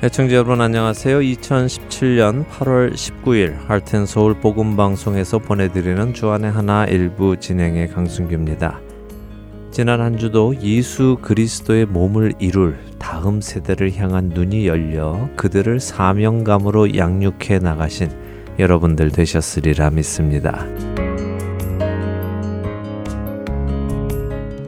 애청자 여러분 안녕하세요. 2017년 8월 19일 할텐 서울 복음 방송에서 보내드리는 주안의 하나 일부 진행의 강순규입니다. 지난 한 주도 예수 그리스도의 몸을 이룰 다음 세대를 향한 눈이 열려 그들을 사명감으로 양육해 나가신 여러분들 되셨으리라 믿습니다.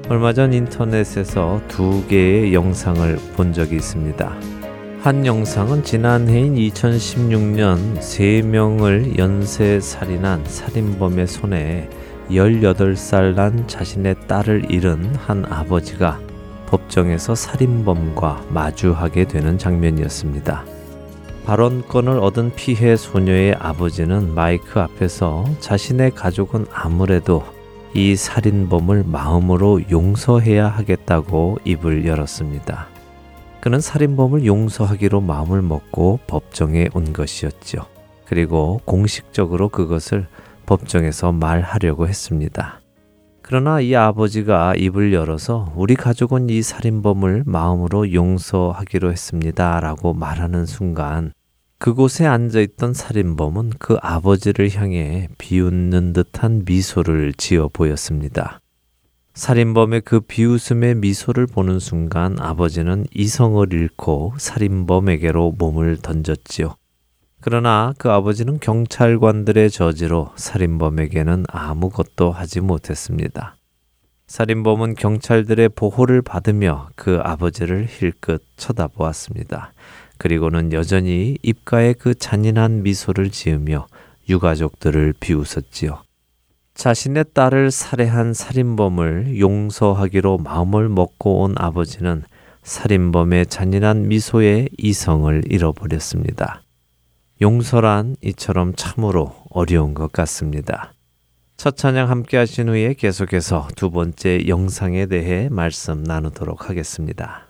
얼마 전 인터넷에서 두 개의 영상을 본 적이 있습니다. 한 영상은 지난해인 2016년 3명을 연쇄 살인한 살인범의 손에 18살 난 자신의 딸을 잃은 한 아버지가 법정에서 살인범과 마주하게 되는 장면이었습니다. 발언권을 얻은 피해 소녀의 아버지는 마이크 앞에서 자신의 가족은 아무래도 이 살인범을 마음으로 용서해야 하겠다고 입을 열었습니다. 그는 살인범을 용서하기로 마음을 먹고 법정에 온 것이었죠. 그리고 공식적으로 그것을 법정에서 말하려고 했습니다. 그러나 이 아버지가 입을 열어서 우리 가족은 이 살인범을 마음으로 용서하기로 했습니다. 라고 말하는 순간 그곳에 앉아있던 살인범은 그 아버지를 향해 비웃는 듯한 미소를 지어 보였습니다. 살인범의 그 비웃음의 미소를 보는 순간 아버지는 이성을 잃고 살인범에게로 몸을 던졌지요. 그러나 그 아버지는 경찰관들의 저지로 살인범에게는 아무것도 하지 못했습니다. 살인범은 경찰들의 보호를 받으며 그 아버지를 힐끗 쳐다보았습니다. 그리고는 여전히 입가에 그 잔인한 미소를 지으며 유가족들을 비웃었지요. 자신의 딸을 살해한 살인범을 용서하기로 마음을 먹고 온 아버지는 살인범의 잔인한 미소에 이성을 잃어버렸습니다. 용서란 이처럼 참으로 어려운 것 같습니다. 첫 찬양 함께 하신 후에 계속해서 두 번째 영상에 대해 말씀 나누도록 하겠습니다.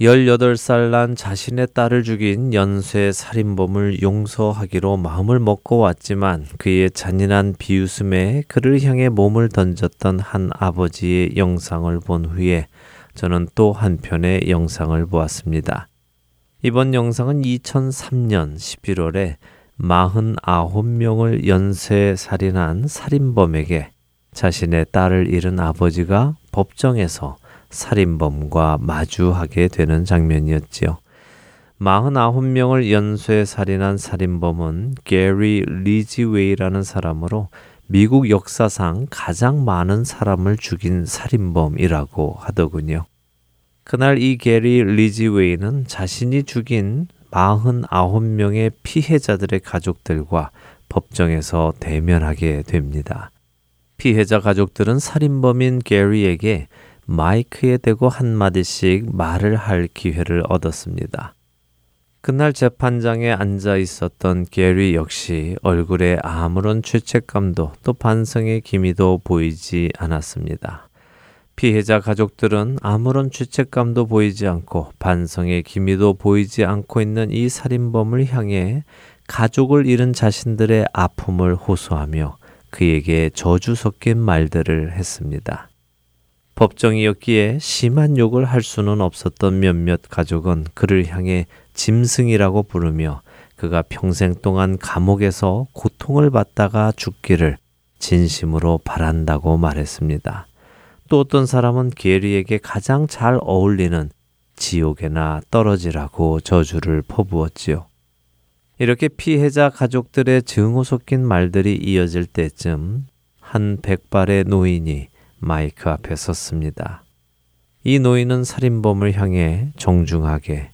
18살 난 자신의 딸을 죽인 연쇄 살인범을 용서하기로 마음을 먹고 왔지만 그의 잔인한 비웃음에 그를 향해 몸을 던졌던 한 아버지의 영상을 본 후에 저는 또 한편의 영상을 보았습니다. 이번 영상은 2003년 11월에 49명을 연쇄 살인한 살인범에게 자신의 딸을 잃은 아버지가 법정에서 살인범과 마주하게 되는 장면이었지요. 49명을 연쇄 살인한 살인범은 게리 리지웨이라는 사람으로 미국 역사상 가장 많은 사람을 죽인 살인범이라고 하더군요. 그날 이 게리 리지웨이는 자신이 죽인 49명의 피해자들의 가족들과 법정에서 대면하게 됩니다. 피해자 가족들은 살인범인 게리에게 마이크에 대고 한마디씩 말을 할 기회를 얻었습니다. 그날 재판장에 앉아 있었던 게리 역시 얼굴에 아무런 죄책감도 또 반성의 기미도 보이지 않았습니다. 피해자 가족들은 아무런 죄책감도 보이지 않고 반성의 기미도 보이지 않고 있는 이 살인범을 향해 가족을 잃은 자신들의 아픔을 호소하며 그에게 저주 섞인 말들을 했습니다. 법정이었기에 심한 욕을 할 수는 없었던 몇몇 가족은 그를 향해 짐승이라고 부르며 그가 평생 동안 감옥에서 고통을 받다가 죽기를 진심으로 바란다고 말했습니다. 또 어떤 사람은 게리에게 가장 잘 어울리는 지옥에나 떨어지라고 저주를 퍼부었지요. 이렇게 피해자 가족들의 증오 섞인 말들이 이어질 때쯤 한 백발의 노인이 마이크 앞에 섰습니다. 이 노인은 살인범을 향해 정중하게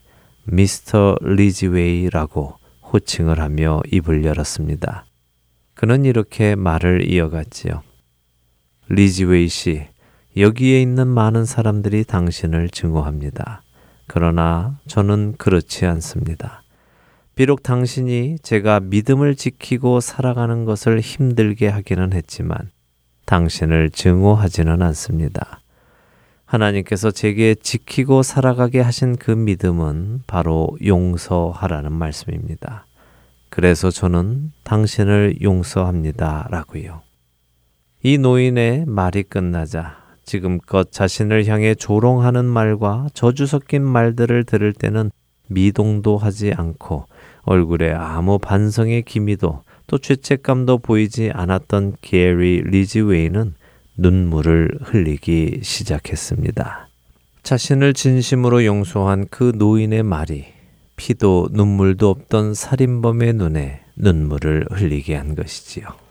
미스터 리지웨이라고 호칭을 하며 입을 열었습니다. 그는 이렇게 말을 이어갔지요. 리지웨이 씨, 여기에 있는 많은 사람들이 당신을 증오합니다. 그러나 저는 그렇지 않습니다. 비록 당신이 제가 믿음을 지키고 살아가는 것을 힘들게 하기는 했지만 당신을 증오하지는 않습니다. 하나님께서 제게 지키고 살아가게 하신 그 믿음은 바로 용서하라는 말씀입니다. 그래서 저는 당신을 용서합니다. 라고요. 이 노인의 말이 끝나자 지금껏 자신을 향해 조롱하는 말과 저주 섞인 말들을 들을 때는 미동도 하지 않고 얼굴에 아무 반성의 기미도 또 죄책감도 보이지 않았던 게리 리지웨이는 눈물을 흘리기 시작했습니다. 자신을 진심으로 용서한 그 노인의 말이 피도 눈물도 없던 살인범의 눈에 눈물을 흘리게 한 것이지요.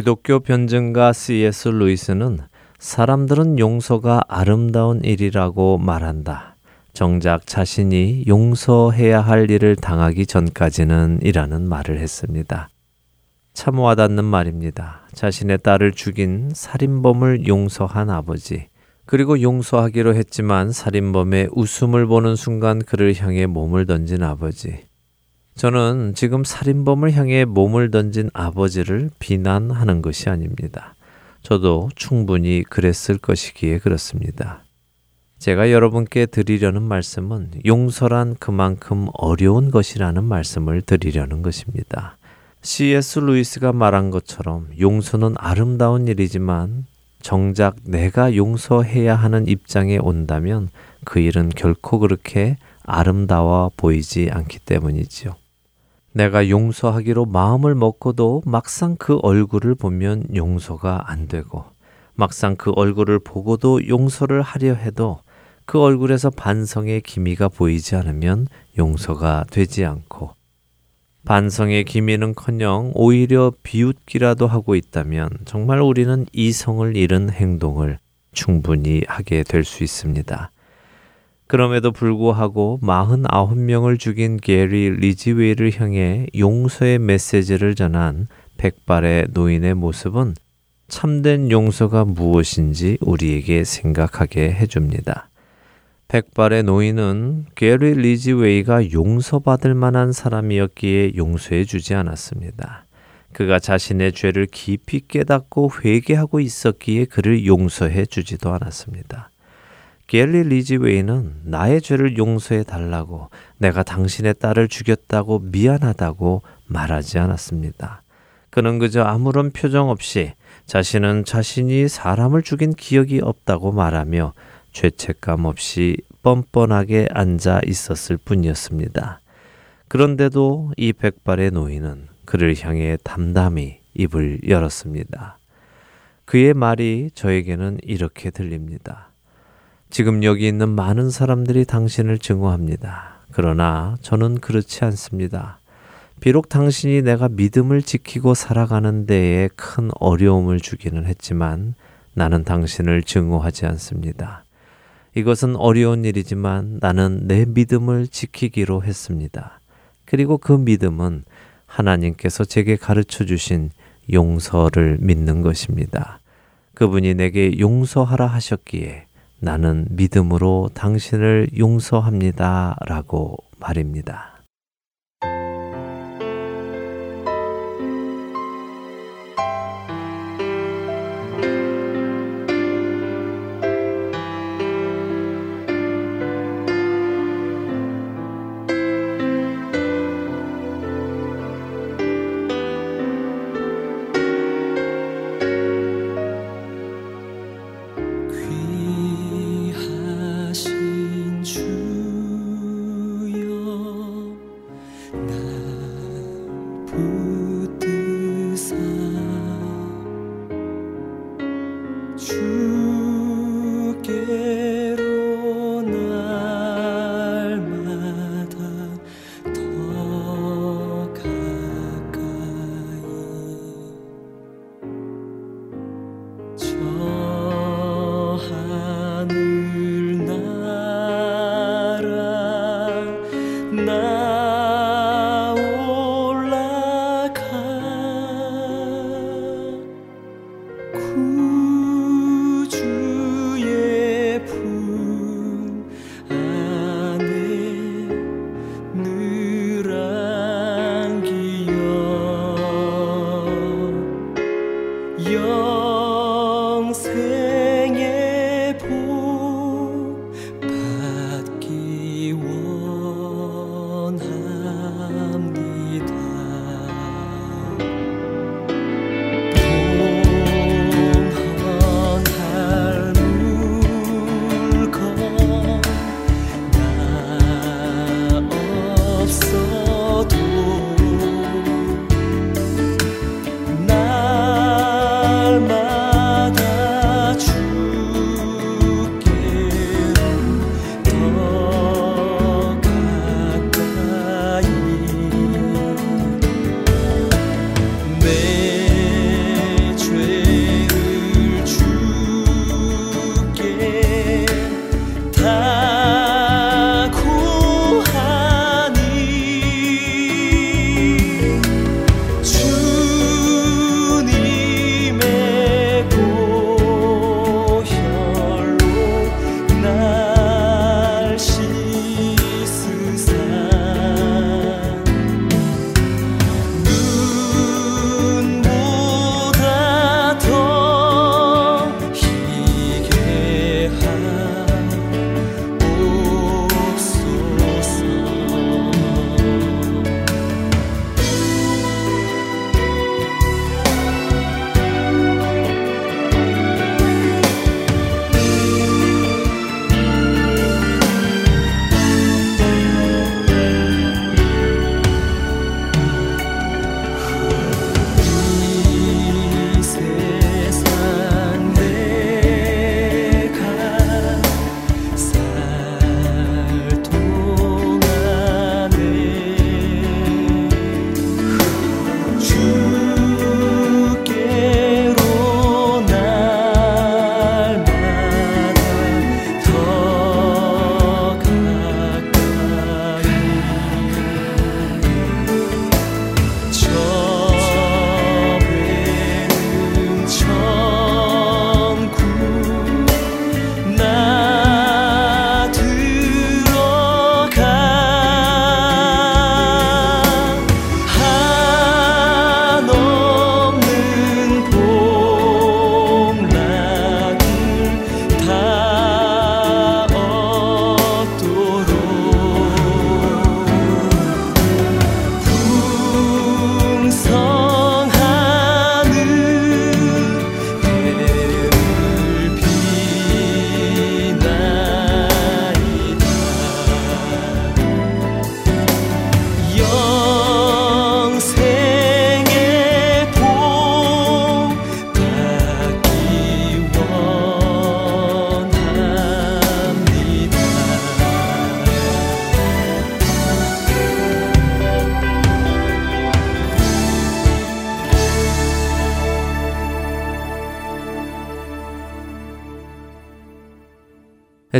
기독교 변증가 C.S. 루이스는 사람들은 용서가 아름다운 일이라고 말한다. 정작 자신이 용서해야 할 일을 당하기 전까지는 이라는 말을 했습니다. 참 와닿는 말입니다. 자신의 딸을 죽인 살인범을 용서한 아버지. 그리고 용서하기로 했지만 살인범의 웃음을 보는 순간 그를 향해 몸을 던진 아버지. 저는 지금 살인범을 향해 몸을 던진 아버지를 비난하는 것이 아닙니다. 저도 충분히 그랬을 것이기에 그렇습니다. 제가 여러분께 드리려는 말씀은 용서란 그만큼 어려운 것이라는 말씀을 드리려는 것입니다. C.S. 루이스가 말한 것처럼 용서는 아름다운 일이지만 정작 내가 용서해야 하는 입장에 온다면 그 일은 결코 그렇게 아름다워 보이지 않기 때문이지요. 내가 용서하기로 마음을 먹고도 막상 그 얼굴을 보면 용서가 안 되고 막상 그 얼굴을 보고도 용서를 하려 해도 그 얼굴에서 반성의 기미가 보이지 않으면 용서가 되지 않고 반성의 기미는 커녕 오히려 비웃기라도 하고 있다면 정말 우리는 이성을 잃은 행동을 충분히 하게 될 수 있습니다. 그럼에도 불구하고 49명을 죽인 게리 리지웨이를 향해 용서의 메시지를 전한 백발의 노인의 모습은 참된 용서가 무엇인지 우리에게 생각하게 해줍니다. 백발의 노인은 게리 리지웨이가 용서받을 만한 사람이었기에 용서해 주지 않았습니다. 그가 자신의 죄를 깊이 깨닫고 회개하고 있었기에 그를 용서해 주지도 않았습니다. 게리 리즈웨이는 나의 죄를 용서해 달라고 내가 당신의 딸을 죽였다고 미안하다고 말하지 않았습니다. 그는 그저 아무런 표정 없이 자신은 자신이 사람을 죽인 기억이 없다고 말하며 죄책감 없이 뻔뻔하게 앉아 있었을 뿐이었습니다. 그런데도 이 백발의 노인은 그를 향해 담담히 입을 열었습니다. 그의 말이 저에게는 이렇게 들립니다. 지금 여기 있는 많은 사람들이 당신을 증오합니다. 그러나 저는 그렇지 않습니다. 비록 당신이 내가 믿음을 지키고 살아가는 데에 큰 어려움을 주기는 했지만 나는 당신을 증오하지 않습니다. 이것은 어려운 일이지만 나는 내 믿음을 지키기로 했습니다. 그리고 그 믿음은 하나님께서 제게 가르쳐 주신 용서를 믿는 것입니다. 그분이 내게 용서하라 하셨기에 나는 믿음으로 당신을 용서합니다. 라고 말입니다.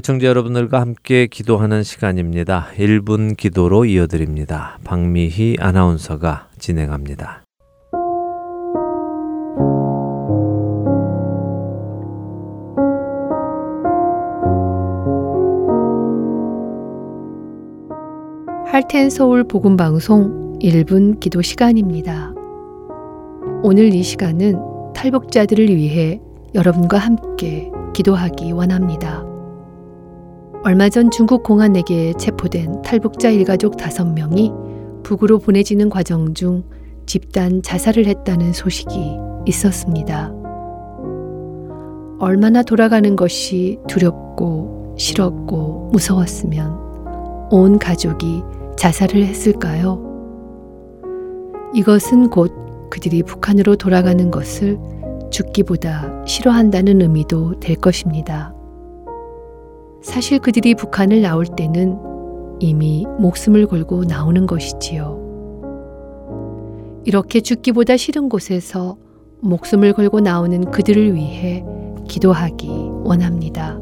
애청자 여러분들과 함께 기도하는 시간입니다. 1분 기도로 이어드립니다. 박미희 아나운서가 진행합니다. 할텐 서울 복음 방송 1분 기도 시간입니다. 오늘 이 시간은 탈북자들을 위해 여러분과 함께 기도하기 원합니다. 얼마 전 중국 공안 에게 체포된 탈북자 일가족 5명이 북으로 보내지는 과정 중 집단 자살을 했다는 소식이 있었습니다. 얼마나 돌아가는 것이 두렵고 싫었고 무서웠으면 온 가족이 자살을 했을까요? 이것은 곧 그들이 북한으로 돌아가는 것을 죽기보다 싫어한다는 의미도 될 것입니다. 사실 그들이 북한을 나올 때는 이미 목숨을 걸고 나오는 것이지요. 이렇게 죽기보다 싫은 곳에서 목숨을 걸고 나오는 그들을 위해 기도하기 원합니다.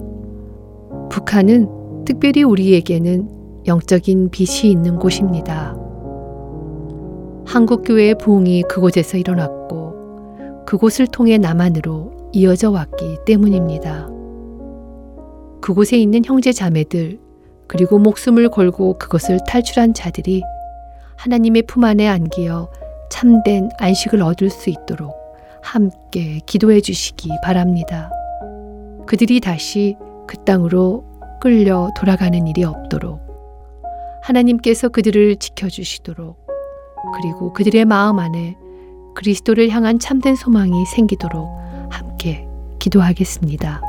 북한은 특별히 우리에게는 영적인 빛이 있는 곳입니다. 한국교회의 부흥이 그곳에서 일어났고 그곳을 통해 남한으로 이어져 왔기 때문입니다. 그곳에 있는 형제 자매들, 그리고 목숨을 걸고 그것을 탈출한 자들이 하나님의 품 안에 안기어 참된 안식을 얻을 수 있도록 함께 기도해 주시기 바랍니다. 그들이 다시 그 땅으로 끌려 돌아가는 일이 없도록 하나님께서 그들을 지켜주시도록 그리고 그들의 마음 안에 그리스도를 향한 참된 소망이 생기도록 함께 기도하겠습니다.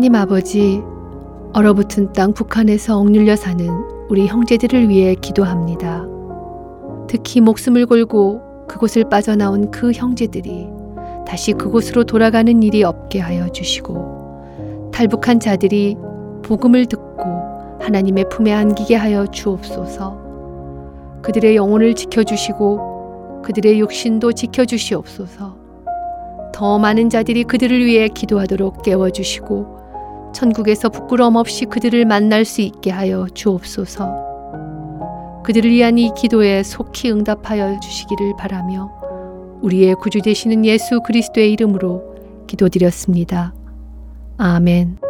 하나님 아버지, 얼어붙은 땅 북한에서 억눌려 사는 우리 형제들을 위해 기도합니다. 특히 목숨을 걸고 그곳을 빠져나온 그 형제들이 다시 그곳으로 돌아가는 일이 없게 하여 주시고 탈북한 자들이 복음을 듣고 하나님의 품에 안기게 하여 주옵소서. 그들의 영혼을 지켜주시고 그들의 육신도 지켜주시옵소서. 더 많은 자들이 그들을 위해 기도하도록 깨워주시고 천국에서 부끄러움 없이 그들을 만날 수 있게 하여 주옵소서. 그들을 위한 이 기도에 속히 응답하여 주시기를 바라며 우리의 구주 되시는 예수 그리스도의 이름으로 기도드렸습니다. 아멘.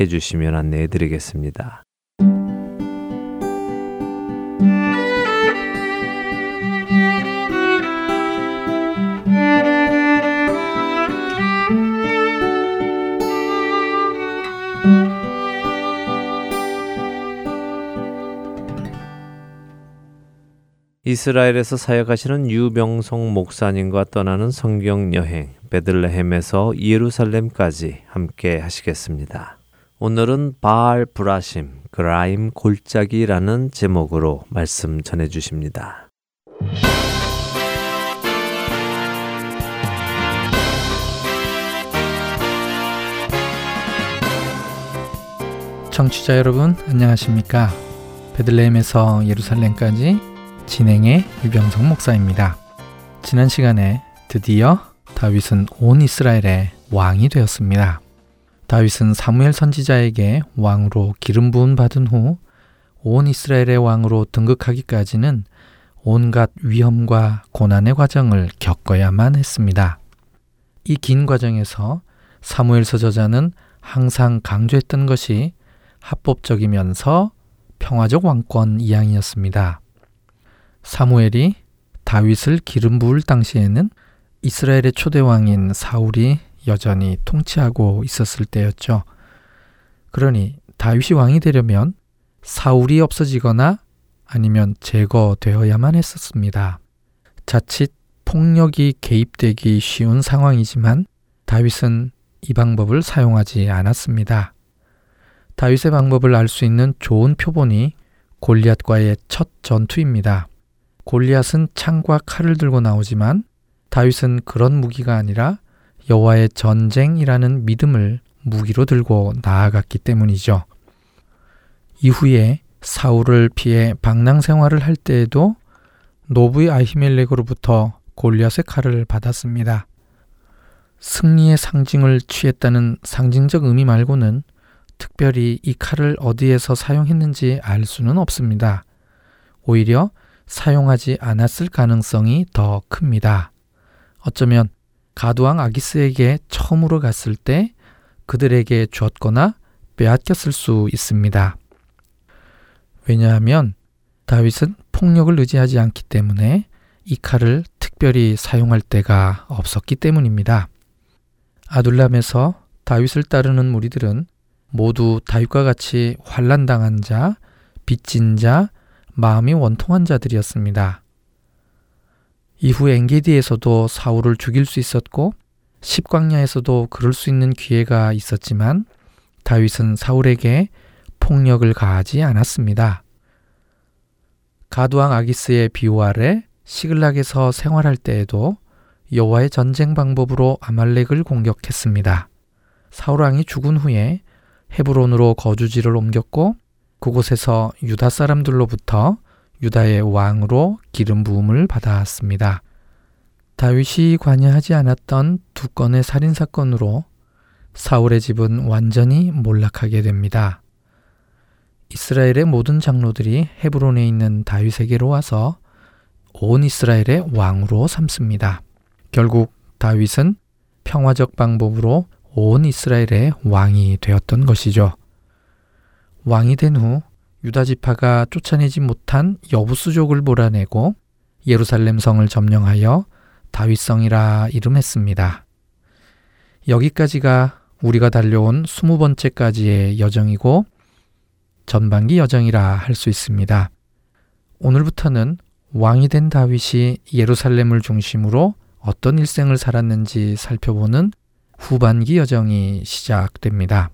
해주시면 안내해 드리겠습니다. 이스라엘에서 사역하시는 유병성 목사님과 떠나는 성경 여행 베들레헴에서 예루살렘까지 함께 하시겠습니다. 오늘은 바알 브라심 그라임 골짜기라는 제목으로 말씀 전해 주십니다. 청취자 여러분 안녕하십니까? 베들레헴에서 예루살렘까지 진행의 유병성 목사입니다. 지난 시간에 드디어 다윗은 온 이스라엘의 왕이 되었습니다. 다윗은 사무엘 선지자에게 왕으로 기름 부음 받은 후 온 이스라엘의 왕으로 등극하기까지는 온갖 위험과 고난의 과정을 겪어야만 했습니다. 이 긴 과정에서 사무엘서 저자는 항상 강조했던 것이 합법적이면서 평화적 왕권 이양이었습니다. 사무엘이 다윗을 기름 부을 당시에는 이스라엘의 초대 왕인 사울이 여전히 통치하고 있었을 때였죠. 그러니 다윗이 왕이 되려면 사울이 없어지거나 아니면 제거되어야만 했었습니다. 자칫 폭력이 개입되기 쉬운 상황이지만 다윗은 이 방법을 사용하지 않았습니다. 다윗의 방법을 알 수 있는 좋은 표본이 골리앗과의 첫 전투입니다. 골리앗은 창과 칼을 들고 나오지만 다윗은 그런 무기가 아니라 여호와의 전쟁이라는 믿음을 무기로 들고 나아갔기 때문이죠. 이후에 사울을 피해 방랑 생활을 할 때에도 노부의 아히멜렉으로부터 골리앗의 칼을 받았습니다. 승리의 상징을 취했다는 상징적 의미 말고는 특별히 이 칼을 어디에서 사용했는지 알 수는 없습니다. 오히려 사용하지 않았을 가능성이 더 큽니다. 어쩌면 가두왕 아기스에게 처음으로 갔을 때 그들에게 줬거나 빼앗겼을 수 있습니다. 왜냐하면 다윗은 폭력을 의지하지 않기 때문에 이 칼을 특별히 사용할 때가 없었기 때문입니다. 아둘람에서 다윗을 따르는 무리들은 모두 다윗과 같이 환란당한 자, 빚진 자, 마음이 원통한 자들이었습니다. 이후 엔게디에서도 사울을 죽일 수 있었고 십광야에서도 그럴 수 있는 기회가 있었지만 다윗은 사울에게 폭력을 가하지 않았습니다. 가두왕 아기스의 비호 아래 시글락에서 생활할 때에도 여호와의 전쟁 방법으로 아말렉을 공격했습니다. 사울 왕이 죽은 후에 헤브론으로 거주지를 옮겼고 그곳에서 유다 사람들로부터 유다의 왕으로 기름 부음을 받았습니다. 다윗이 관여하지 않았던 두 건의 살인 사건으로 사울의 집은 완전히 몰락하게 됩니다. 이스라엘의 모든 장로들이 헤브론에 있는 다윗에게로 와서 온 이스라엘의 왕으로 삼습니다. 결국 다윗은 평화적 방법으로 온 이스라엘의 왕이 되었던 것이죠. 왕이 된 후 유다 지파가 쫓아내지 못한 여부수족을 몰아내고 예루살렘 성을 점령하여 다윗성이라 이름했습니다. 여기까지가 우리가 달려온 스무 번째까지의 여정이고 전반기 여정이라 할 수 있습니다. 오늘부터는 왕이 된 다윗이 예루살렘을 중심으로 어떤 일생을 살았는지 살펴보는 후반기 여정이 시작됩니다.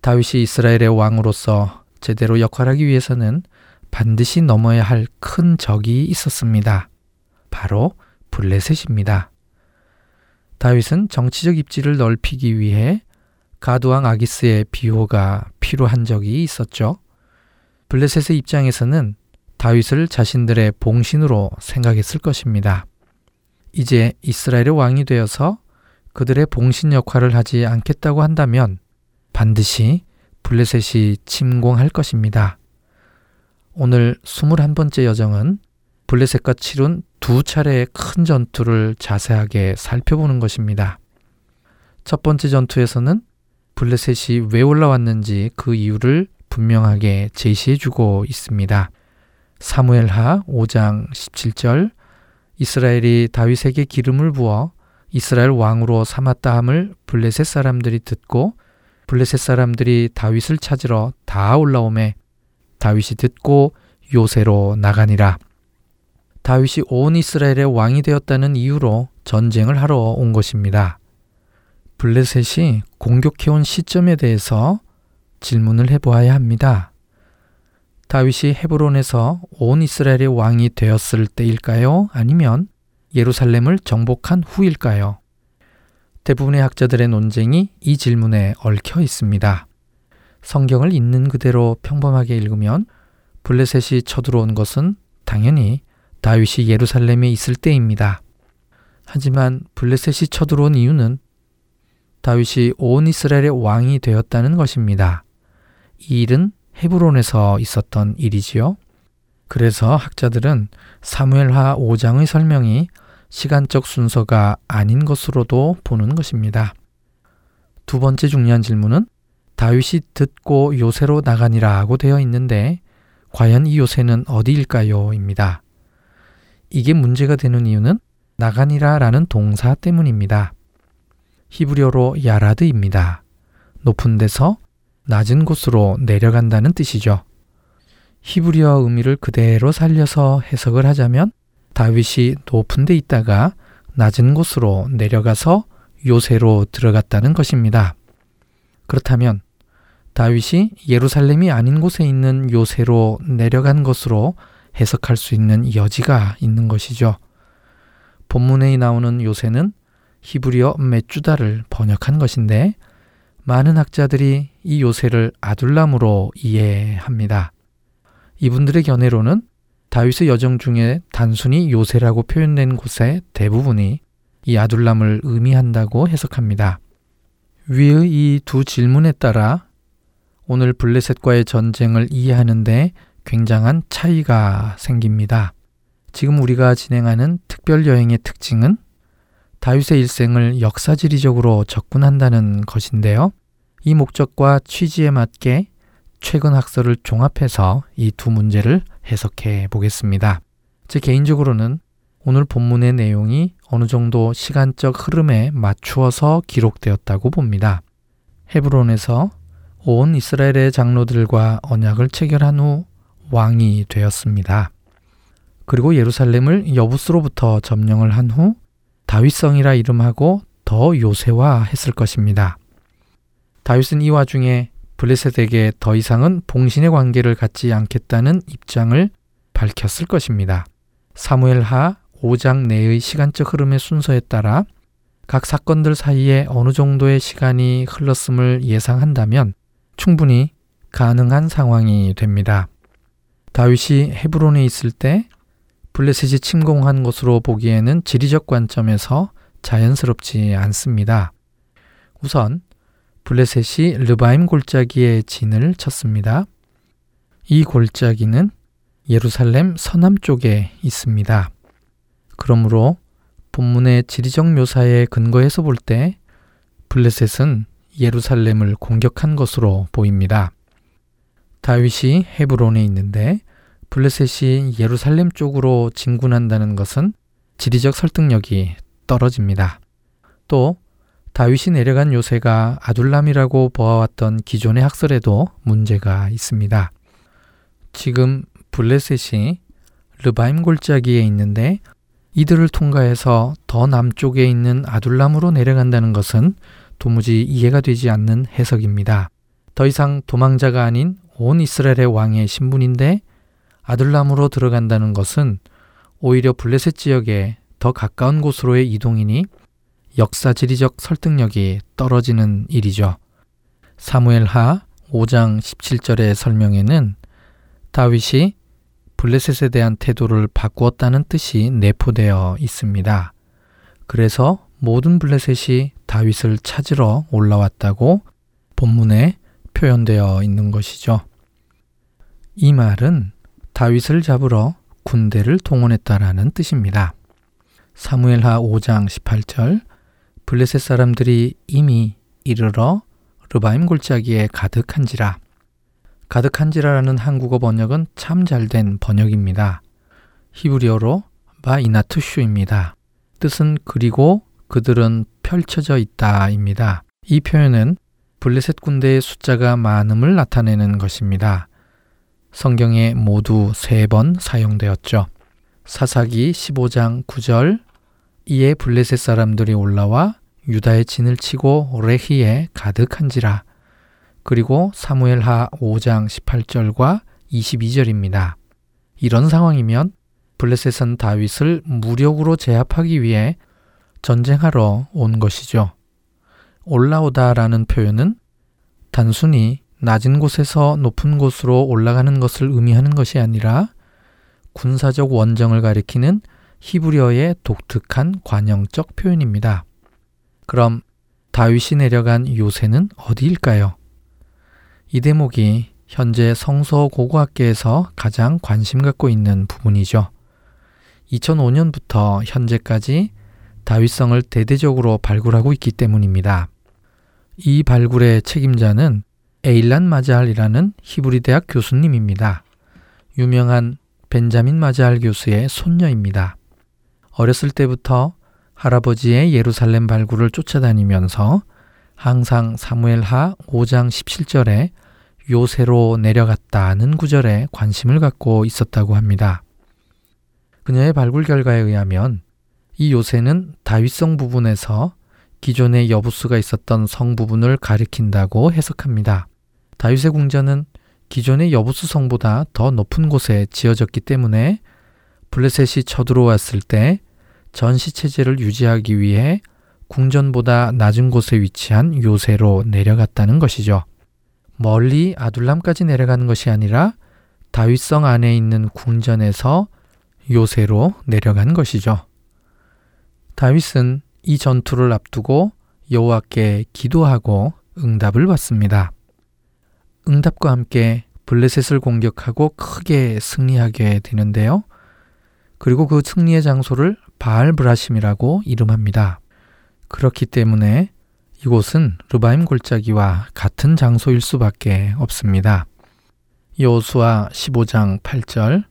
다윗이 이스라엘의 왕으로서 제대로 역할하기 위해서는 반드시 넘어야 할 큰 적이 있었습니다. 바로 블레셋입니다. 다윗은 정치적 입지를 넓히기 위해 가두왕 아기스의 비호가 필요한 적이 있었죠. 블레셋의 입장에서는 다윗을 자신들의 봉신으로 생각했을 것입니다. 이제 이스라엘의 왕이 되어서 그들의 봉신 역할을 하지 않겠다고 한다면 반드시 블레셋이 침공할 것입니다. 오늘 21번째 여정은 블레셋과 치룬 두 차례의 큰 전투를 자세하게 살펴보는 것입니다. 첫 번째 전투에서는 블레셋이 왜 올라왔는지 그 이유를 분명하게 제시해 주고 있습니다. 사무엘하 5장 17절 이스라엘이 다윗에게 기름을 부어 이스라엘 왕으로 삼았다 함을 블레셋 사람들이 듣고 블레셋 사람들이 다윗을 찾으러 다 올라오매 다윗이 듣고 요새로 나가니라. 다윗이 온 이스라엘의 왕이 되었다는 이유로 전쟁을 하러 온 것입니다. 블레셋이 공격해온 시점에 대해서 질문을 해보아야 합니다. 다윗이 헤브론에서 온 이스라엘의 왕이 되었을 때일까요? 아니면 예루살렘을 정복한 후일까요? 대부분의 학자들의 논쟁이 이 질문에 얽혀 있습니다. 성경을 있는 그대로 평범하게 읽으면 블레셋이 쳐들어온 것은 당연히 다윗이 예루살렘에 있을 때입니다. 하지만 블레셋이 쳐들어온 이유는 다윗이 온 이스라엘의 왕이 되었다는 것입니다. 이 일은 헤브론에서 있었던 일이지요. 그래서 학자들은 사무엘하 5장의 설명이 시간적 순서가 아닌 것으로도 보는 것입니다. 두 번째 중요한 질문은 다윗이 듣고 요새로 나가니라고 되어 있는데 과연 이 요새는 어디일까요? 입니다. 이게 문제가 되는 이유는 나가니라라는 동사 때문입니다. 히브리어로 야라드입니다. 높은 데서 낮은 곳으로 내려간다는 뜻이죠. 히브리어 의미를 그대로 살려서 해석을 하자면 다윗이 높은 데 있다가 낮은 곳으로 내려가서 요새로 들어갔다는 것입니다. 그렇다면 다윗이 예루살렘이 아닌 곳에 있는 요새로 내려간 것으로 해석할 수 있는 여지가 있는 것이죠. 본문에 나오는 요새는 히브리어 메주다를 번역한 것인데 많은 학자들이 이 요새를 아둘람으로 이해합니다. 이분들의 견해로는 다윗의 여정 중에 단순히 요새라고 표현된 곳의 대부분이 이 아둘람을 의미한다고 해석합니다. 위의 이 두 질문에 따라 오늘 블레셋과의 전쟁을 이해하는데 굉장한 차이가 생깁니다. 지금 우리가 진행하는 특별 여행의 특징은 다윗의 일생을 역사지리적으로 접근한다는 것인데요. 이 목적과 취지에 맞게 최근 학설을 종합해서 이 두 문제를 해석해 보겠습니다. 제 개인적으로는 오늘 본문의 내용이 어느 정도 시간적 흐름에 맞추어서 기록되었다고 봅니다. 헤브론에서 온 이스라엘의 장로들과 언약을 체결한 후 왕이 되었습니다. 그리고 예루살렘을 여부스로부터 점령을 한 후 다윗성이라 이름하고 더 요새화했을 것입니다. 다윗은 이 와중에 블레셋에게 더 이상은 봉신의 관계를 갖지 않겠다는 입장을 밝혔을 것입니다. 사무엘하 5장 내의 시간적 흐름의 순서에 따라 각 사건들 사이에 어느 정도의 시간이 흘렀음을 예상한다면 충분히 가능한 상황이 됩니다. 다윗이 헤브론에 있을 때 블레셋이 침공한 것으로 보기에는 지리적 관점에서 자연스럽지 않습니다. 우선 블레셋이 르바임 골짜기에 진을 쳤습니다. 이 골짜기는 예루살렘 서남쪽에 있습니다. 그러므로 본문의 지리적 묘사에 근거해서 볼 때 블레셋은 예루살렘을 공격한 것으로 보입니다. 다윗이 헤브론에 있는데 블레셋이 예루살렘 쪽으로 진군한다는 것은 지리적 설득력이 떨어집니다. 또 다윗이 내려간 요새가 아둘람이라고 보아왔던 기존의 학설에도 문제가 있습니다. 지금 블레셋이 르바임 골짜기에 있는데 이들을 통과해서 더 남쪽에 있는 아둘람으로 내려간다는 것은 도무지 이해가 되지 않는 해석입니다. 더 이상 도망자가 아닌 온 이스라엘의 왕의 신분인데 아둘람으로 들어간다는 것은 오히려 블레셋 지역에 더 가까운 곳으로의 이동이니 역사 지리적 설득력이 떨어지는 일이죠. 사무엘 하 5장 17절의 설명에는 다윗이 블레셋에 대한 태도를 바꾸었다는 뜻이 내포되어 있습니다. 그래서 모든 블레셋이 다윗을 찾으러 올라왔다고 본문에 표현되어 있는 것이죠. 이 말은 다윗을 잡으러 군대를 동원했다라는 뜻입니다. 사무엘하 5장 18절 블레셋 사람들이 이미 이르러 르바임 골짜기에 가득한지라 가득한지라라는 한국어 번역은 참 잘된 번역입니다. 히브리어로 마이나투슈입니다. 뜻은 그리고 그들은 펼쳐져 있다입니다. 이 표현은 블레셋 군대의 숫자가 많음을 나타내는 것입니다. 성경에 모두 세 번 사용되었죠. 사사기 15장 9절 이에 블레셋 사람들이 올라와 유다의 진을 치고 레히에 가득한지라 그리고 사무엘하 5장 18절과 22절입니다. 이런 상황이면 블레셋은 다윗을 무력으로 제압하기 위해 전쟁하러 온 것이죠. 올라오다라는 표현은 단순히 낮은 곳에서 높은 곳으로 올라가는 것을 의미하는 것이 아니라 군사적 원정을 가리키는 히브리어의 독특한 관형적 표현입니다. 그럼 다윗이 내려간 요새는 어디일까요? 이 대목이 현재 성서 고고학계에서 가장 관심 갖고 있는 부분이죠. 2005년부터 현재까지 다윗성을 대대적으로 발굴하고 있기 때문입니다. 이 발굴의 책임자는 에일란 마자알이라는 히브리 대학 교수님입니다. 유명한 벤자민 마자알 교수의 손녀입니다. 어렸을 때부터 할아버지의 예루살렘 발굴을 쫓아다니면서 항상 사무엘하 5장 17절에 요새로 내려갔다는 구절에 관심을 갖고 있었다고 합니다. 그녀의 발굴 결과에 의하면 이 요새는 다윗성 부분에서 기존의 여부수가 있었던 성 부분을 가리킨다고 해석합니다. 다윗의 궁전은 기존의 여부수 성보다 더 높은 곳에 지어졌기 때문에 블레셋이 쳐들어왔을 때 전시 체제를 유지하기 위해 궁전보다 낮은 곳에 위치한 요새로 내려갔다는 것이죠. 멀리 아둘람까지 내려가는 것이 아니라 다윗성 안에 있는 궁전에서 요새로 내려간 것이죠. 다윗은 이 전투를 앞두고 여호와께 기도하고 응답을 받습니다. 응답과 함께 블레셋을 공격하고 크게 승리하게 되는데요. 그리고 그 승리의 장소를 바알 브라심이라고 이름합니다. 그렇기 때문에 이곳은 르바임 골짜기와 같은 장소일 수밖에 없습니다. 여호수아 15장 8절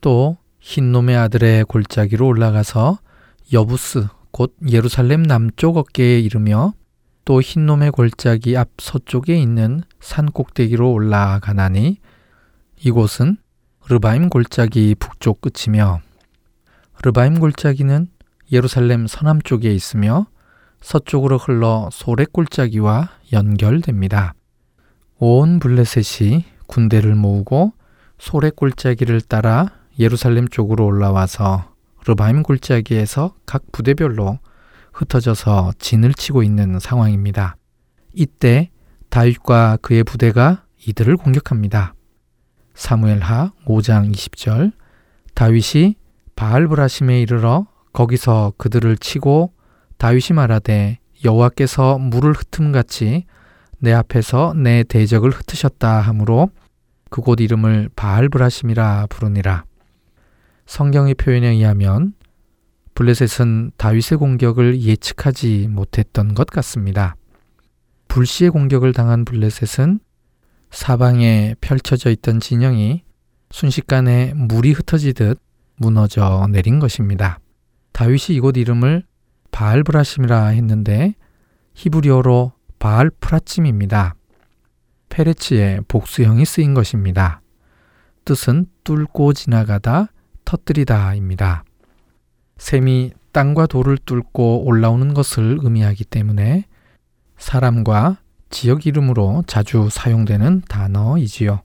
또 흰놈의 아들의 골짜기로 올라가서 여부스 곧 예루살렘 남쪽 어깨에 이르며 또 흰놈의 골짜기 앞 서쪽에 있는 산 꼭대기로 올라가나니 이곳은 르바임 골짜기 북쪽 끝이며 르바임 골짜기는 예루살렘 서남쪽에 있으며 서쪽으로 흘러 소렉 골짜기와 연결됩니다. 온 블레셋이 군대를 모으고 소렉 골짜기를 따라 예루살렘 쪽으로 올라와서 르바임 골짜기에서 각 부대별로 흩어져서 진을 치고 있는 상황입니다. 이때 다윗과 그의 부대가 이들을 공격합니다. 사무엘하 5장 20절 다윗이 바알브라심에 이르러 거기서 그들을 치고 다윗이 말하되 여호와께서 물을 흩음같이 내 앞에서 내 대적을 흩으셨다 하므로 그곳 이름을 바알브라심이라 부르니라. 성경의 표현에 의하면 블레셋은 다윗의 공격을 예측하지 못했던 것 같습니다. 불시의 공격을 당한 블레셋은 사방에 펼쳐져 있던 진영이 순식간에 물이 흩어지듯 무너져 내린 것입니다. 다윗이 이곳 이름을 바알브라심이라 했는데 히브리어로 바알프라침입니다. 페레치의 복수형이 쓰인 것입니다. 뜻은 뚫고 지나가다 터뜨리다입니다. 샘이 땅과 돌을 뚫고 올라오는 것을 의미하기 때문에 사람과 지역 이름으로 자주 사용되는 단어이지요.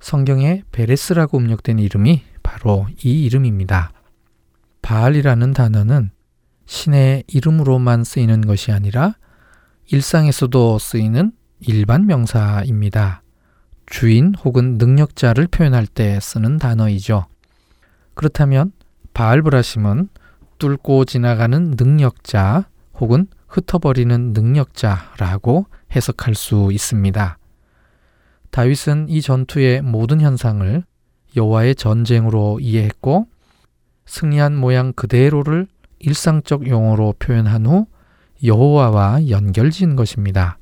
성경에 베레스라고 음력된 이름이 바로 이 이름입니다. 바알이라는 단어는 신의 이름으로만 쓰이는 것이 아니라 일상에서도 쓰이는 일반 명사입니다. 주인 혹은 능력자를 표현할 때 쓰는 단어이죠. 그렇다면 바알브라심은 뚫고 지나가는 능력자 혹은 흩어버리는 능력자라고 해석할 수 있습니다. 다윗은 이 전투의 모든 현상을 여호와의 전쟁으로 이해했고 승리한 모양 그대로를 일상적 용어로 표현한 후 여호와와 연결 지은 것입니다.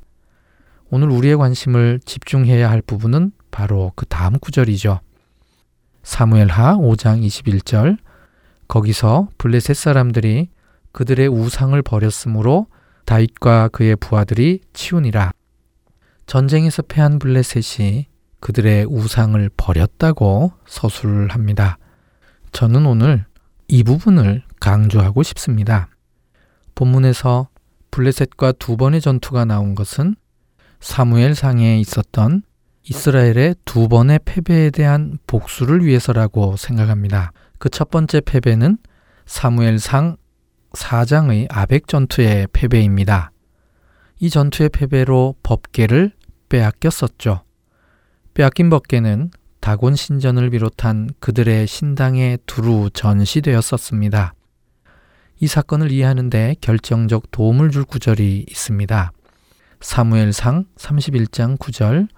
오늘 우리의 관심을 집중해야 할 부분은 바로 그 다음 구절이죠. 사무엘하 5장 21절 거기서 블레셋 사람들이 그들의 우상을 버렸으므로 다윗과 그의 부하들이 치우니라. 전쟁에서 패한 블레셋이 그들의 우상을 버렸다고 서술을 합니다. 저는 오늘 이 부분을 강조하고 싶습니다. 본문에서 블레셋과 두 번의 전투가 나온 것은 사무엘 상에 있었던 이스라엘의 두 번의 패배에 대한 복수를 위해서라고 생각합니다. 그 첫 번째 패배는 사무엘상 4장의 아벡 전투의 패배입니다. 이 전투의 패배로 법계를 빼앗겼었죠. 빼앗긴 법계는 다곤 신전을 비롯한 그들의 신당에 두루 전시되었었습니다. 이 사건을 이해하는데 결정적 도움을 줄 구절이 있습니다. 사무엘상 31장 9절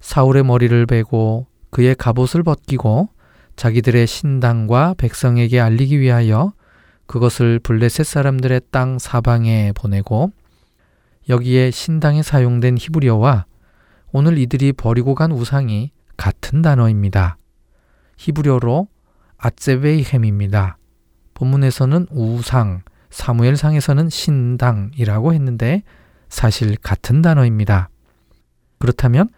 사울의 머리를 베고 그의 갑옷을 벗기고 자기들의 신당과 백성에게 알리기 위하여 그것을 블레셋 사람들의 땅 사방에 보내고 여기에 신당에 사용된 히브리어와 오늘 이들이 버리고 간 우상이 같은 단어입니다. 히브리어로 아ጼ베이햄입니다. 본문에서는 우상, 사무엘상에서는 신당이라고 했는데 사실 같은 단어입니다. 그렇다면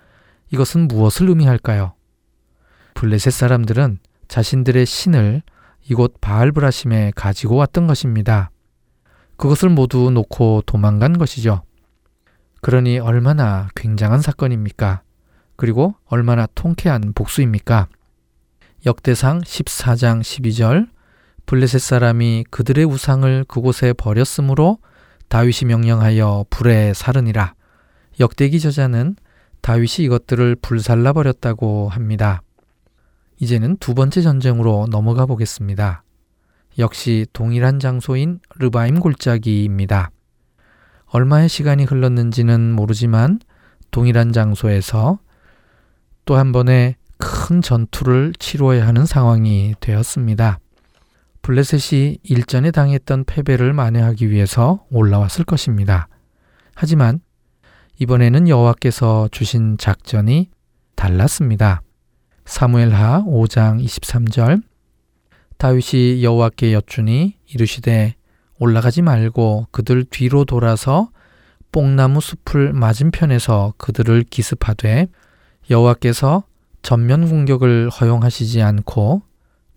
이것은 무엇을 의미할까요? 블레셋 사람들은 자신들의 신을 이곳 바알브라심에 가지고 왔던 것입니다. 그것을 모두 놓고 도망간 것이죠. 그러니 얼마나 굉장한 사건입니까? 그리고 얼마나 통쾌한 복수입니까? 역대상 14장 12절 블레셋 사람이 그들의 우상을 그곳에 버렸으므로 다윗이 명령하여 불에 사르니라. 역대기 저자는 다윗이 이것들을 불살라 버렸다고 합니다. 이제는 두 번째 전쟁으로 넘어가 보겠습니다. 역시 동일한 장소인 르바임 골짜기입니다. 얼마의 시간이 흘렀는지는 모르지만 동일한 장소에서 또 한 번의 큰 전투를 치루어야 하는 상황이 되었습니다. 블레셋이 일전에 당했던 패배를 만회하기 위해서 올라왔을 것입니다. 하지만 이번에는 여호와께서 주신 작전이 달랐습니다. 사무엘하 5장 23절 다윗이 여호와께 여쭈니 이르시되 올라가지 말고 그들 뒤로 돌아서 뽕나무 숲을 맞은편에서 그들을 기습하되 여호와께서 전면 공격을 허용하시지 않고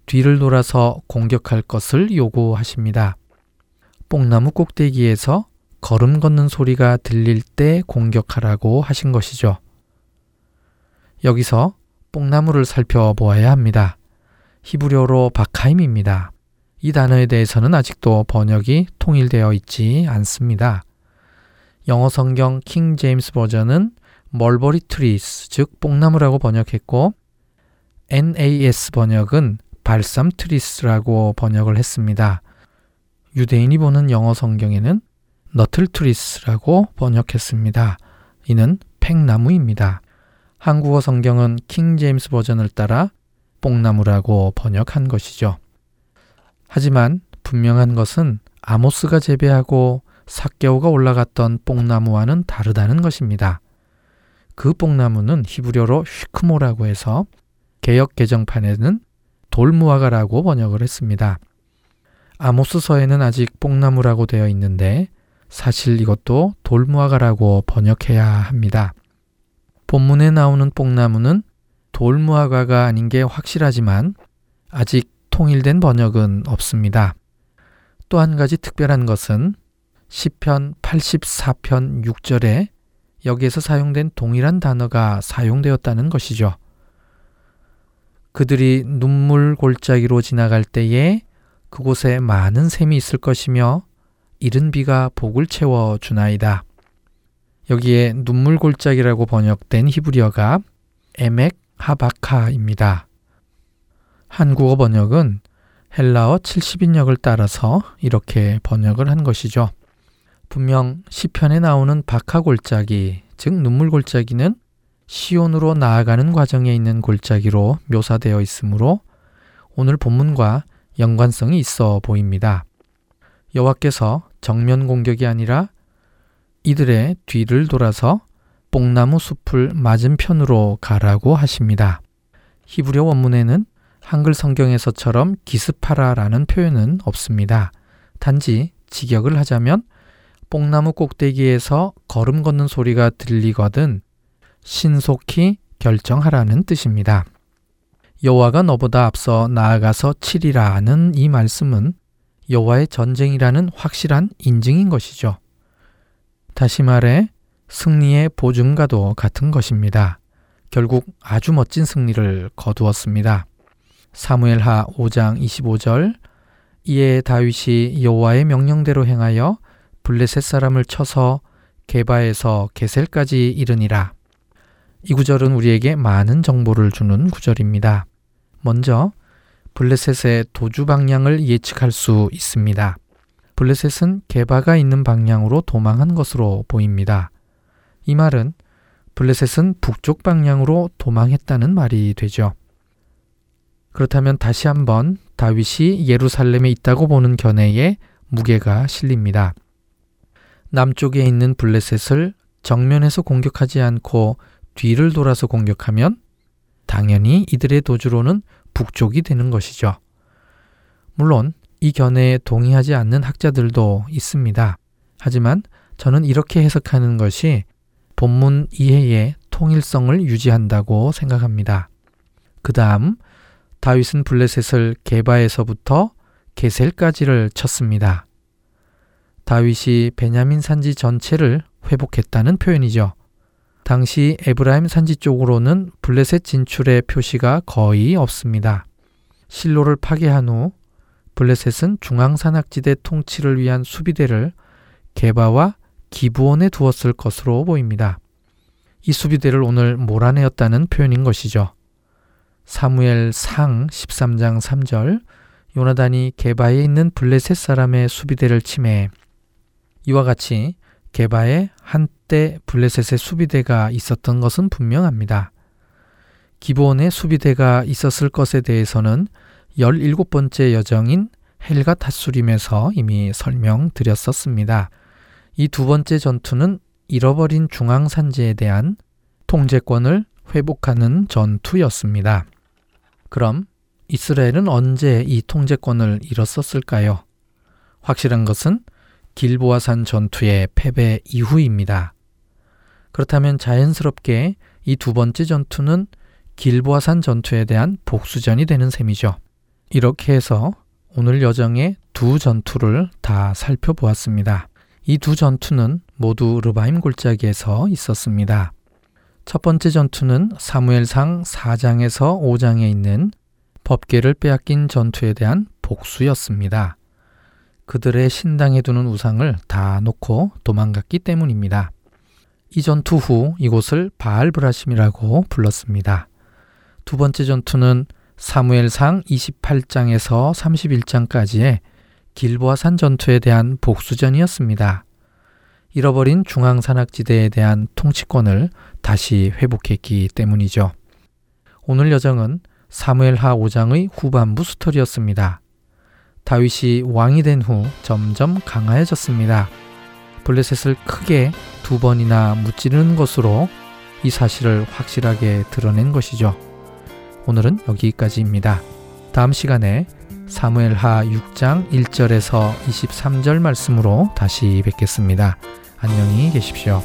뒤를 돌아서 공격할 것을 요구하십니다. 뽕나무 꼭대기에서 걸음 걷는 소리가 들릴 때 공격하라고 하신 것이죠. 여기서 뽕나무를 살펴보아야 합니다. 히브리어로 바카임입니다. 이 단어에 대해서는 아직도 번역이 통일되어 있지 않습니다. 영어 성경 King James Version은 mulberry trees, 즉 뽕나무라고 번역했고 NAS 번역은 balsam trees라고 번역을 했습니다. 유대인이 보는 영어 성경에는 nettle trees라고 번역했습니다. 이는 팽나무입니다. 한국어 성경은 킹 제임스 버전을 따라 뽕나무라고 번역한 것이죠. 하지만 분명한 것은 아모스가 재배하고 삭개오가 올라갔던 뽕나무와는 다르다는 것입니다. 그 뽕나무는 히브리어로 휘크모라고 해서 개역 개정판에는 돌무화가라고 번역을 했습니다. 아모스서에는 아직 뽕나무라고 되어 있는데 사실 이것도 돌무화가라고 번역해야 합니다. 본문에 나오는 뽕나무는 돌무화과가 아닌 게 확실하지만 아직 통일된 번역은 없습니다. 또 한 가지 특별한 것은 시편 84편 6절에 여기에서 사용된 동일한 단어가 사용되었다는 것이죠. 그들이 눈물 골짜기로 지나갈 때에 그곳에 많은 샘이 있을 것이며 이른 비가 복을 채워 주나이다. 여기에 눈물 골짜기라고 번역된 히브리어가 에멕 하바카입니다. 한국어 번역은 헬라어 70인역을 따라서 이렇게 번역을 한 것이죠. 분명 시편에 나오는 바카 골짜기, 즉 눈물 골짜기는 시온으로 나아가는 과정에 있는 골짜기로 묘사되어 있으므로 오늘 본문과 연관성이 있어 보입니다. 여호와께서 정면 공격이 아니라 이들의 뒤를 돌아서 뽕나무 숲을 맞은편으로 가라고 하십니다. 히브리어 원문에는 한글 성경에서처럼 기스파라라는 표현은 없습니다. 단지 직역을 하자면 뽕나무 꼭대기에서 걸음 걷는 소리가 들리거든 신속히 결정하라는 뜻입니다. 여호와가 너보다 앞서 나아가서 치리라는 이 말씀은 여호와의 전쟁이라는 확실한 인증인 것이죠. 다시 말해 승리의 보증과도 같은 것입니다. 결국 아주 멋진 승리를 거두었습니다. 사무엘하 5장 25절 이에 다윗이 여호와의 명령대로 행하여 블레셋 사람을 쳐서 게바에서 게셀까지 이르니라. 이 구절은 우리에게 많은 정보를 주는 구절입니다. 먼저 블레셋의 도주 방향을 예측할 수 있습니다. 블레셋은 게바가 있는 방향으로 도망한 것으로 보입니다. 이 말은 블레셋은 북쪽 방향으로 도망했다는 말이 되죠. 그렇다면 다시 한번 다윗이 예루살렘에 있다고 보는 견해에 무게가 실립니다. 남쪽에 있는 블레셋을 정면에서 공격하지 않고 뒤를 돌아서 공격하면 당연히 이들의 도주로는 북쪽이 되는 것이죠. 물론 이 견해에 동의하지 않는 학자들도 있습니다. 하지만 저는 이렇게 해석하는 것이 본문 이해의 통일성을 유지한다고 생각합니다. 그 다음 다윗은 블레셋을 게바에서부터 게셀까지를 쳤습니다. 다윗이 베냐민 산지 전체를 회복했다는 표현이죠. 당시 에브라임 산지 쪽으로는 블레셋 진출의 표시가 거의 없습니다. 실로를 파괴한 후 블레셋은 중앙산악지대 통치를 위한 수비대를 게바와 기부원에 두었을 것으로 보입니다. 이 수비대를 오늘 몰아내었다는 표현인 것이죠. 사무엘 상 13장 3절 요나단이 게바에 있는 블레셋 사람의 수비대를 침해 이와 같이 게바에 한때 블레셋의 수비대가 있었던 것은 분명합니다. 기본의 수비대가 있었을 것에 대해서는 17번째 여정인 헬가 타수림에서 이미 설명드렸었습니다. 이 두 번째 전투는 잃어버린 중앙산지에 대한 통제권을 회복하는 전투였습니다. 그럼 이스라엘은 언제 이 통제권을 잃었었을까요? 확실한 것은 길보아산 전투의 패배 이후입니다. 그렇다면 자연스럽게 이 두 번째 전투는 길보아산 전투에 대한 복수전이 되는 셈이죠. 이렇게 해서 오늘 여정의 두 전투를 다 살펴보았습니다. 이 두 전투는 모두 르바임 골짜기에서 있었습니다. 첫 번째 전투는 사무엘상 4장에서 5장에 있는 법계를 빼앗긴 전투에 대한 복수였습니다. 그들의 신당에 두는 우상을 다 놓고 도망갔기 때문입니다. 이 전투 후 이곳을 바알브라심이라고 불렀습니다. 두 번째 전투는 사무엘상 28장에서 31장까지의 길보아산 전투에 대한 복수전이었습니다. 잃어버린 중앙산악지대에 대한 통치권을 다시 회복했기 때문이죠. 오늘 여정은 사무엘하 5장의 후반부 스토리였습니다. 다윗이 왕이 된 후 점점 강화해졌습니다. 블레셋을 크게 두 번이나 무찌르는 것으로 이 사실을 확실하게 드러낸 것이죠. 오늘은 여기까지입니다. 다음 시간에 사무엘하 6장 1절에서 23절 말씀으로 다시 뵙겠습니다. 안녕히 계십시오.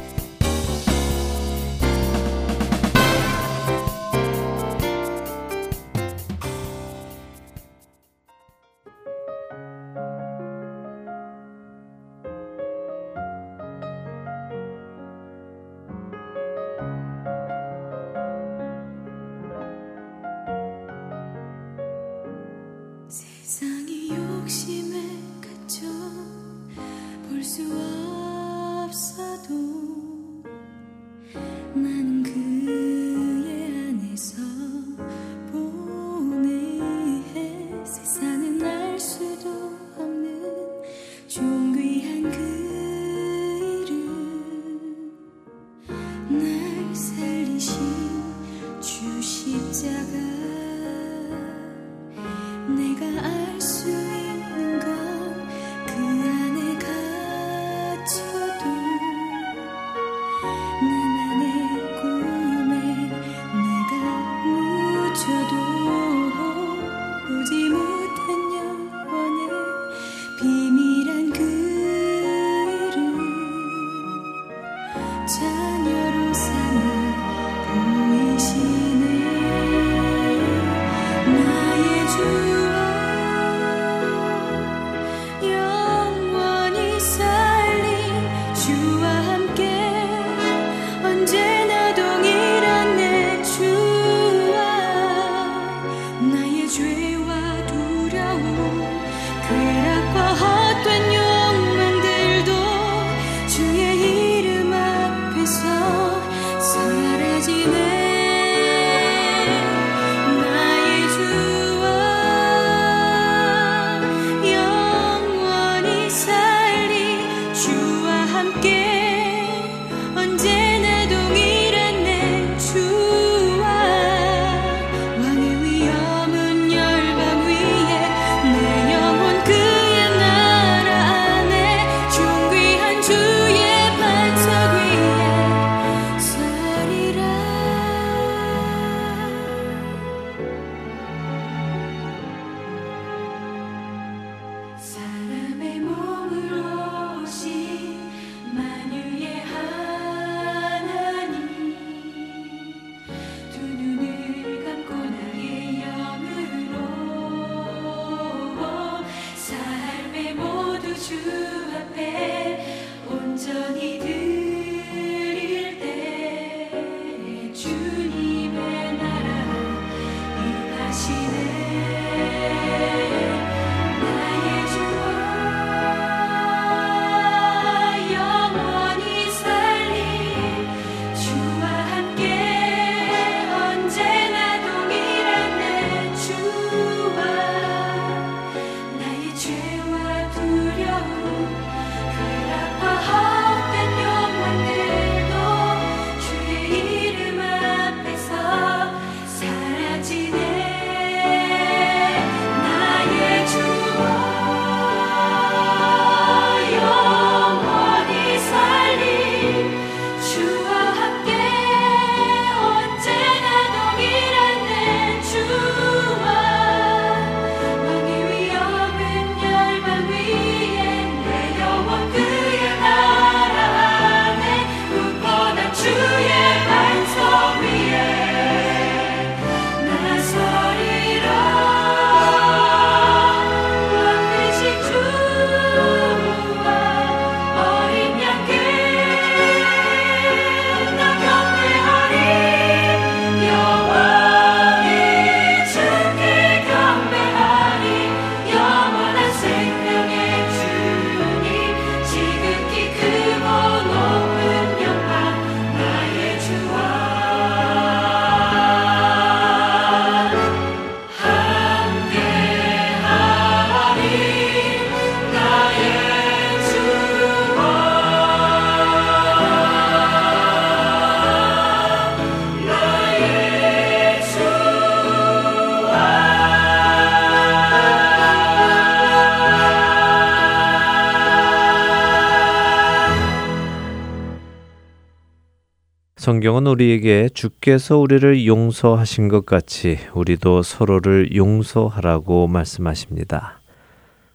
성경은 우리에게 주께서 우리를 용서하신 것 같이 우리도 서로를 용서하라고 말씀하십니다.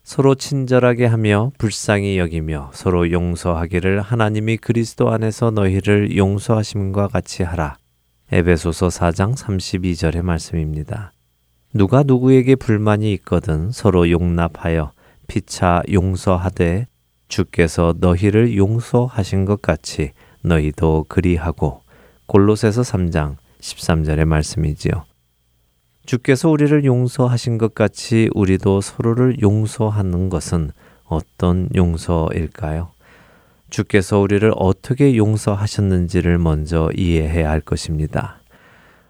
서로 친절하게 하며 불쌍히 여기며 서로 용서하기를 하나님이 그리스도 안에서 너희를 용서하심과 같이 하라. 에베소서 4장 32절의 말씀입니다. 누가 누구에게 불만이 있거든 서로 용납하여 피차 용서하되 주께서 너희를 용서하신 것 같이 너희도 그리하고 골로새서 3장 13절의 말씀이지요. 주께서 우리를 용서하신 것 같이 우리도 서로를 용서하는 것은 어떤 용서일까요? 주께서 우리를 어떻게 용서하셨는지를 먼저 이해해야 할 것입니다.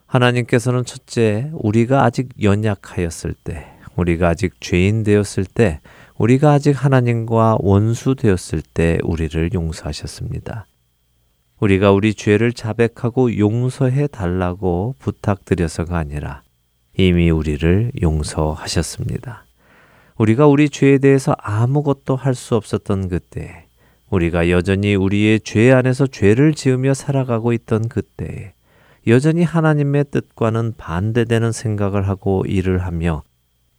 하나님께서는 첫째, 우리가 아직 연약하였을 때, 우리가 아직 죄인 되었을 때, 우리가 아직 하나님과 원수 되었을 때 우리를 용서하셨습니다. 우리가 우리 죄를 자백하고 용서해 달라고 부탁드려서가 아니라 이미 우리를 용서하셨습니다. 우리가 우리 죄에 대해서 아무것도 할 수 없었던 그때, 우리가 여전히 우리의 죄 안에서 죄를 지으며 살아가고 있던 그때, 여전히 하나님의 뜻과는 반대되는 생각을 하고 일을 하며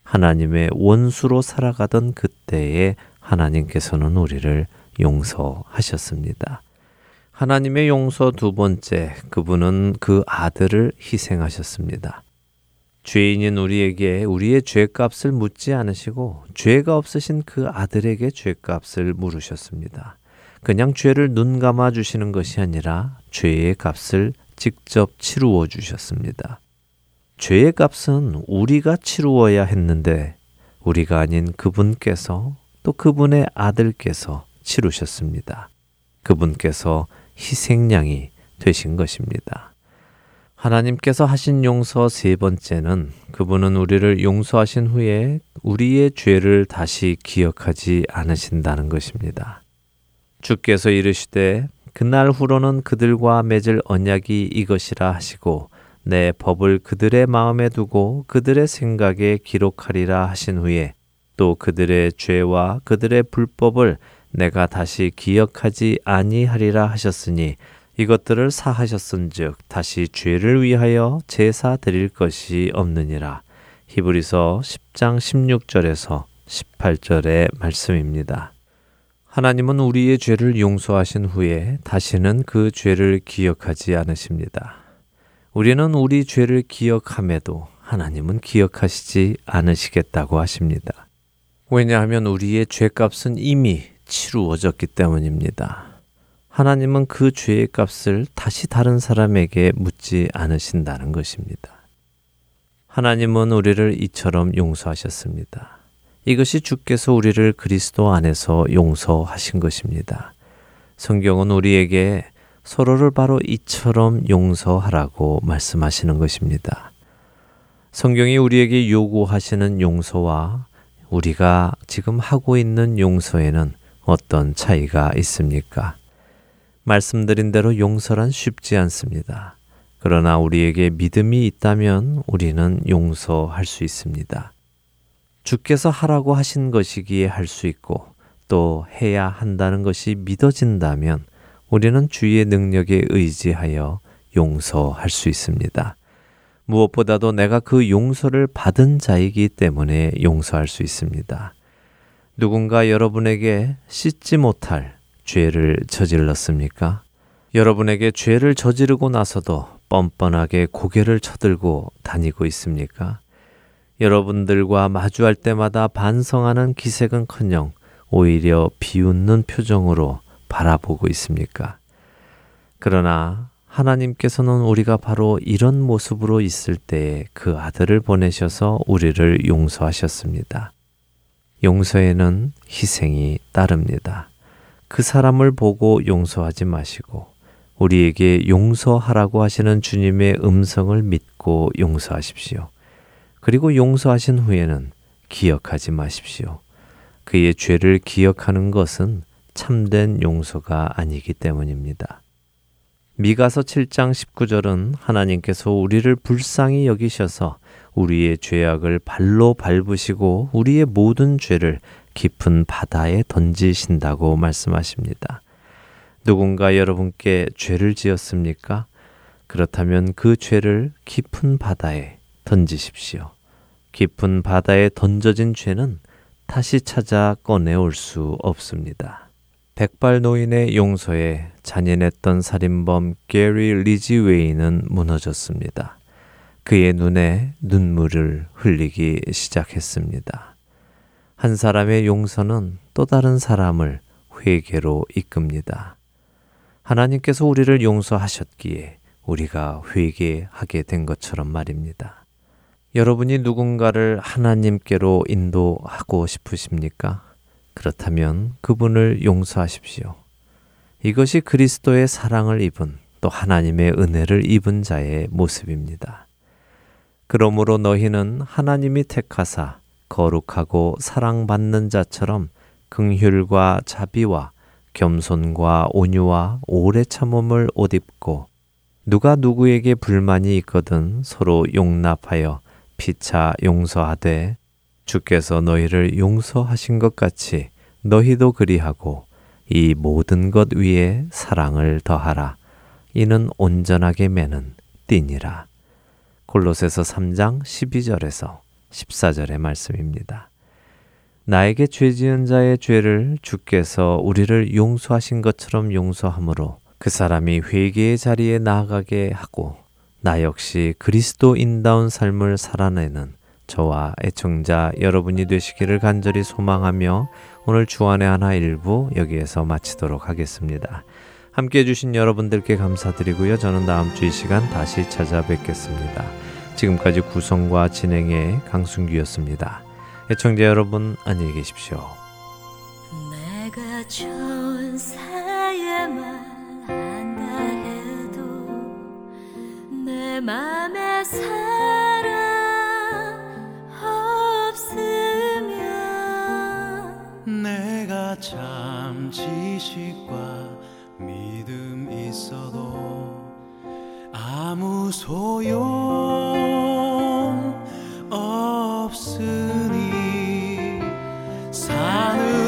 하나님의 원수로 살아가던 그때에 하나님께서는 우리를 용서하셨습니다. 하나님의 용서 두 번째, 그분은 그 아들을 희생하셨습니다. 죄인인 우리에게 우리의 죄값을 묻지 않으시고 죄가 없으신 그 아들에게 죄값을 물으셨습니다. 그냥 죄를 눈 감아 주시는 것이 아니라 죄의 값을 직접 치루어 주셨습니다. 죄의 값은 우리가 치루어야 했는데 우리가 아닌 그분께서 또 그분의 아들께서 치르셨습니다. 그분께서 희생양이 되신 것입니다. 하나님께서 하신 용서 세 번째는 그분은 우리를 용서하신 후에 우리의 죄를 다시 기억하지 않으신다는 것입니다. 주께서 이르시되 그날 후로는 그들과 맺을 언약이 이것이라 하시고 내 법을 그들의 마음에 두고 그들의 생각에 기록하리라 하신 후에 또 그들의 죄와 그들의 불법을 내가 다시 기억하지 아니하리라 하셨으니 이것들을 사하셨은즉 다시 죄를 위하여 제사 드릴 것이 없느니라. 히브리서 10장 16절에서 18절의 말씀입니다. 하나님은 우리의 죄를 용서하신 후에 다시는 그 죄를 기억하지 않으십니다. 우리는 우리 죄를 기억함에도 하나님은 기억하시지 않으시겠다고 하십니다. 왜냐하면 우리의 죄값은 이미 치루어졌기 때문입니다. 하나님은 그 죄의 값을 다시 다른 사람에게 묻지 않으신다는 것입니다. 하나님은 우리를 이처럼 용서하셨습니다. 이것이 주께서 우리를 그리스도 안에서 용서하신 것입니다. 성경은 우리에게 서로를 바로 이처럼 용서하라고 말씀하시는 것입니다. 성경이 우리에게 요구하시는 용서와 우리가 지금 하고 있는 용서에는 어떤 차이가 있습니까? 말씀드린 대로 용서란 쉽지 않습니다. 그러나 우리에게 믿음이 있다면 우리는 용서할 수 있습니다. 주께서 하라고 하신 것이기에 할 수 있고 또 해야 한다는 것이 믿어진다면 우리는 주의 능력에 의지하여 용서할 수 있습니다. 무엇보다도 내가 그 용서를 받은 자이기 때문에 용서할 수 있습니다. 누군가 여러분에게 씻지 못할 죄를 저질렀습니까? 여러분에게 죄를 저지르고 나서도 뻔뻔하게 고개를 쳐들고 다니고 있습니까? 여러분들과 마주할 때마다 반성하는 기색은 커녕 오히려 비웃는 표정으로 바라보고 있습니까? 그러나 하나님께서는 우리가 바로 이런 모습으로 있을 때에 그 아들을 보내셔서 우리를 용서하셨습니다. 용서에는 희생이 따릅니다. 그 사람을 보고 용서하지 마시고 우리에게 용서하라고 하시는 주님의 음성을 믿고 용서하십시오. 그리고 용서하신 후에는 기억하지 마십시오. 그의 죄를 기억하는 것은 참된 용서가 아니기 때문입니다. 미가서 7장 19절은 하나님께서 우리를 불쌍히 여기셔서 우리의 죄악을 발로 밟으시고 우리의 모든 죄를 깊은 바다에 던지신다고 말씀하십니다. 누군가 여러분께 죄를 지었습니까? 그렇다면 그 죄를 깊은 바다에 던지십시오. 깊은 바다에 던져진 죄는 다시 찾아 꺼내올 수 없습니다. 백발 노인의 용서에 잔인했던 살인범 게리 리지웨이는 무너졌습니다. 그의 눈에 눈물을 흘리기 시작했습니다. 한 사람의 용서는 또 다른 사람을 회개로 이끕니다. 하나님께서 우리를 용서하셨기에 우리가 회개하게 된 것처럼 말입니다. 여러분이 누군가를 하나님께로 인도하고 싶으십니까? 그렇다면 그분을 용서하십시오. 이것이 그리스도의 사랑을 입은 또 하나님의 은혜를 입은 자의 모습입니다. 그러므로 너희는 하나님이 택하사 거룩하고 사랑받는 자처럼 긍휼과 자비와 겸손과 온유와 오래 참음을 옷 입고 누가 누구에게 불만이 있거든 서로 용납하여 피차 용서하되 주께서 너희를 용서하신 것 같이 너희도 그리하고 이 모든 것 위에 사랑을 더하라. 이는 온전하게 매는 띠니라. 골로새서 3장 12절에서 14절의 말씀입니다. 나에게 죄 지은 자의 죄를 주께서 우리를 용서하신 것처럼 용서함으로 그 사람이 회개의 자리에 나아가게 하고 나 역시 그리스도인다운 삶을 살아내는 저와 애청자 여러분이 되시기를 간절히 소망하며 오늘 주안의 하나 일부 여기에서 마치도록 하겠습니다. 함께 해주신 여러분들께 감사드리고요. 저는 다음 주 이 시간 다시 찾아뵙겠습니다. 지금까지 구성과 진행의 강순기였습니다. 애청자 여러분 안녕히 계십시오. 내가 천사의 말한다 해도 내 맘에 사랑 없으면 내가 참 지식과 믿음 있어도 아무 소용 없으니 산으